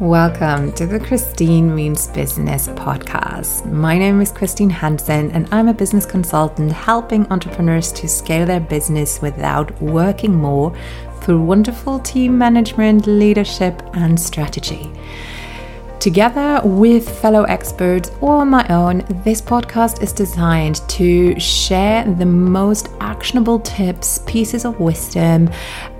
Welcome to the Christine Means Business podcast. My name is Christine Hansen, and I'm a business consultant helping entrepreneurs to scale their business without working more through wonderful team management, leadership, and strategy. Together with fellow experts or my own, this podcast is designed to share the most actionable tips, pieces of wisdom,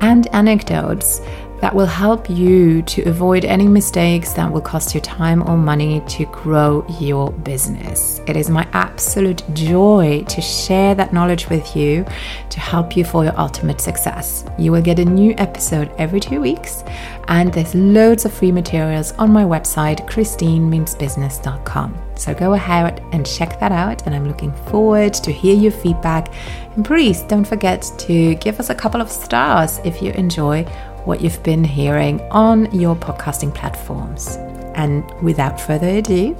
and anecdotes that will help you to avoid any mistakes that will cost you time or money to grow your business. It is my absolute joy to share that knowledge with you to help you for your ultimate success. You will get a new episode every two weeks, and there's loads of free materials on my website, christinemeansbusiness.com. So go ahead and check that out, and I'm looking forward to hear your feedback. And please don't forget to give us a couple of stars if you enjoy what you've been hearing on your podcasting platforms. And without further ado,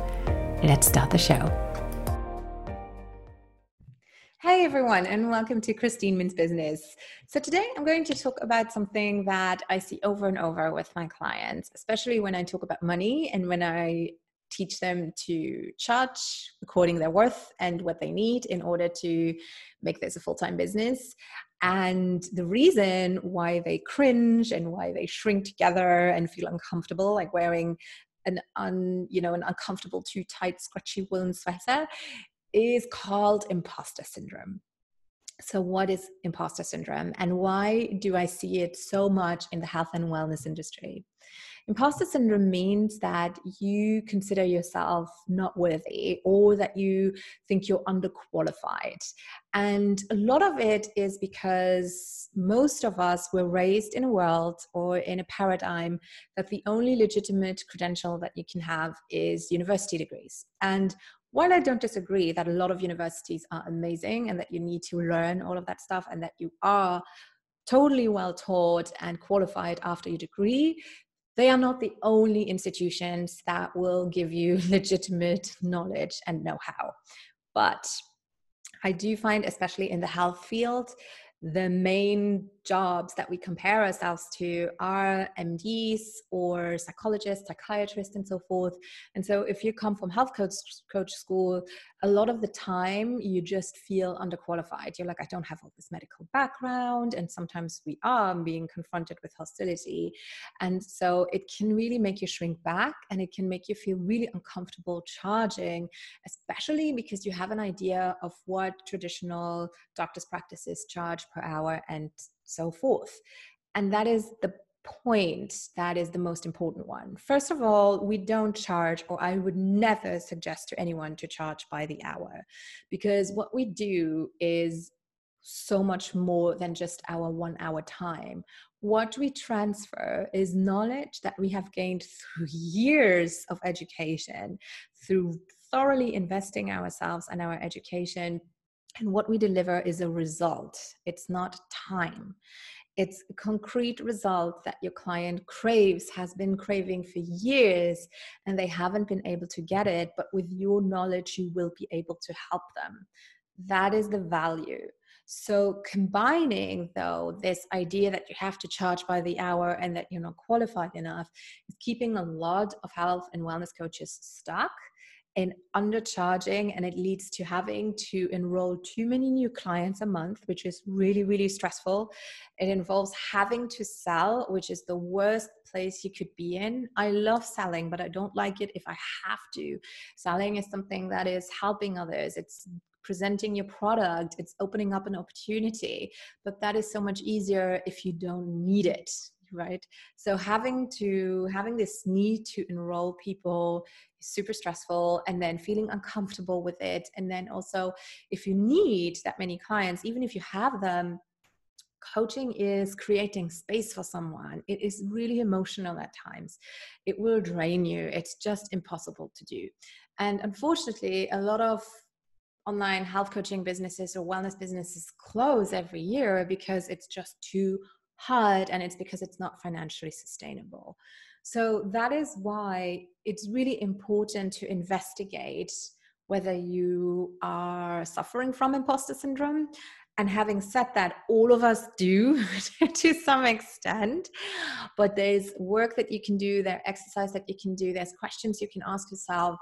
let's start the show. Hey everyone, and welcome to Christine Means Business. So, today I'm going to talk about something that I see over and over with my clients, especially when I talk about money and when I teach them to charge according their worth and what they need in order to make this a full-time business and the reason why they cringe and why they shrink together and feel uncomfortable like wearing an un you know an uncomfortable too tight scratchy woolen sweater is called imposter syndrome. So what is imposter syndrome and why do i see it so much in the health and wellness industry Imposter syndrome means that you consider yourself not worthy or that you think you're underqualified. And a lot of it is because most of us were raised in a world or in a paradigm that the only legitimate credential that you can have is university degrees. And while I don't disagree that a lot of universities are amazing and that you need to learn all of that stuff and that you are totally well taught and qualified after your degree, they are not the only institutions that will give you legitimate knowledge and know how. But I do find, especially in the health field, the main jobs that we compare ourselves to are MDs or psychologists, psychiatrists, and so forth. And so, if you come from health coach, coach school, a lot of the time you just feel underqualified. You're like, I don't have all this medical background. And sometimes we are being confronted with hostility. And so, it can really make you shrink back and it can make you feel really uncomfortable charging, especially because you have an idea of what traditional doctor's practices charge per hour and so forth. And that is the point that is the most important one. First of all, we don't charge, or I would never suggest to anyone to charge by the hour, because what we do is so much more than just our one hour time. What we transfer is knowledge that we have gained through years of education, through thoroughly investing ourselves and our education and what we deliver is a result, it's not time. It's a concrete result that your client craves, has been craving for years, and they haven't been able to get it. But with your knowledge, you will be able to help them. That is the value. So, combining though this idea that you have to charge by the hour and that you're not qualified enough is keeping a lot of health and wellness coaches stuck in undercharging and it leads to having to enroll too many new clients a month which is really really stressful. It involves having to sell which is the worst place you could be in. I love selling but i don't like it if i have to. Selling is something that is helping others. It's presenting your product. It's opening up an opportunity. But that is so much easier if you don't need it right? So having to having this need to enroll people is super stressful and then feeling uncomfortable with it. And then also if you need that many clients even if you have them coaching is creating space for someone. It is really emotional at times. It will drain you. It's just impossible to do. And unfortunately a lot of online health coaching businesses or wellness businesses close every year because it's just too hard and it's because it's not financially sustainable. So that is why it's really important to investigate whether you are suffering from imposter syndrome And having said that, all of us do to some extent, but there's work that you can do, there's exercise that you can do, there's questions you can ask yourself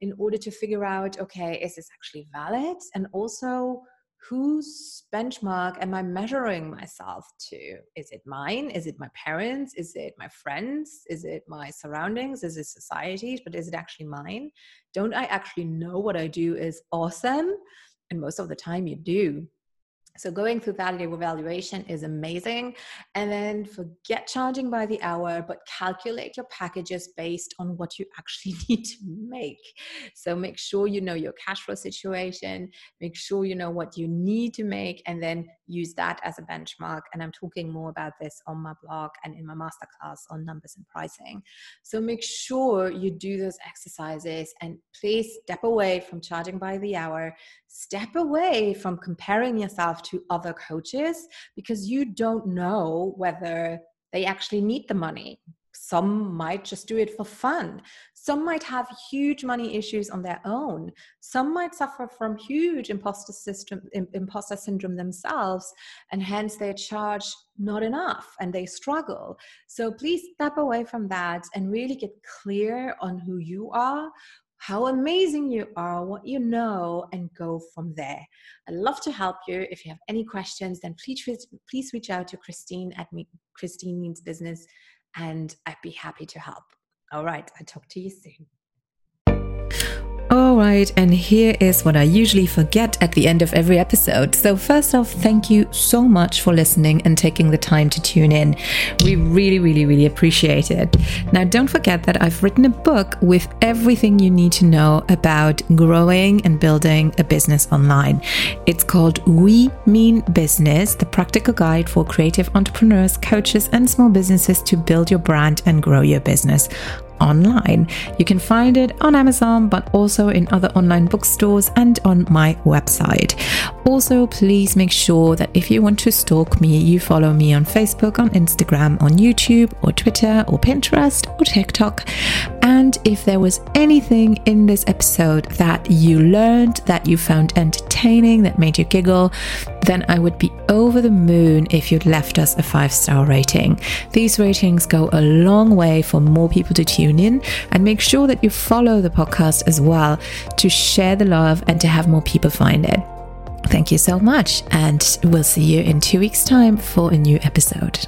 in order to figure out okay, is this actually valid? And also, whose benchmark am I measuring myself to? Is it mine? Is it my parents? Is it my friends? Is it my surroundings? Is it society? But is it actually mine? Don't I actually know what I do is awesome? And most of the time you do. So going through value evaluation is amazing. And then forget charging by the hour, but calculate your packages based on what you actually need to make. So make sure you know your cash flow situation, make sure you know what you need to make, and then use that as a benchmark. And I'm talking more about this on my blog and in my masterclass on numbers and pricing. So make sure you do those exercises and please step away from charging by the hour, step away from comparing yourself to other coaches because you don't know whether they actually need the money some might just do it for fun. Some might have huge money issues on their own. Some might suffer from huge imposter system, imposter syndrome themselves, and hence they charge not enough and they struggle. So please step away from that and really get clear on who you are, how amazing you are, what you know, and go from there. I'd love to help you. If you have any questions, then please please reach out to Christine at me, Christine Means Business and I'd be happy to help. All right, I'll talk to you soon. Right, and here is what I usually forget at the end of every episode. So, first off, thank you so much for listening and taking the time to tune in. We really, really, really appreciate it. Now, don't forget that I've written a book with everything you need to know about growing and building a business online. It's called We Mean Business, the practical guide for creative entrepreneurs, coaches, and small businesses to build your brand and grow your business online. You can find it on Amazon, but also in other online bookstores and on my website. Also, please make sure that if you want to stalk me, you follow me on Facebook, on Instagram, on YouTube, or Twitter, or Pinterest, or TikTok. And if there was anything in this episode that you learned, that you found entertaining, that made you giggle, then I would be over the moon if you'd left us a five star rating. These ratings go a long way for more people to tune in and make sure that you follow the podcast as well to share the love and to have more people find it. Thank you so much, and we'll see you in two weeks' time for a new episode.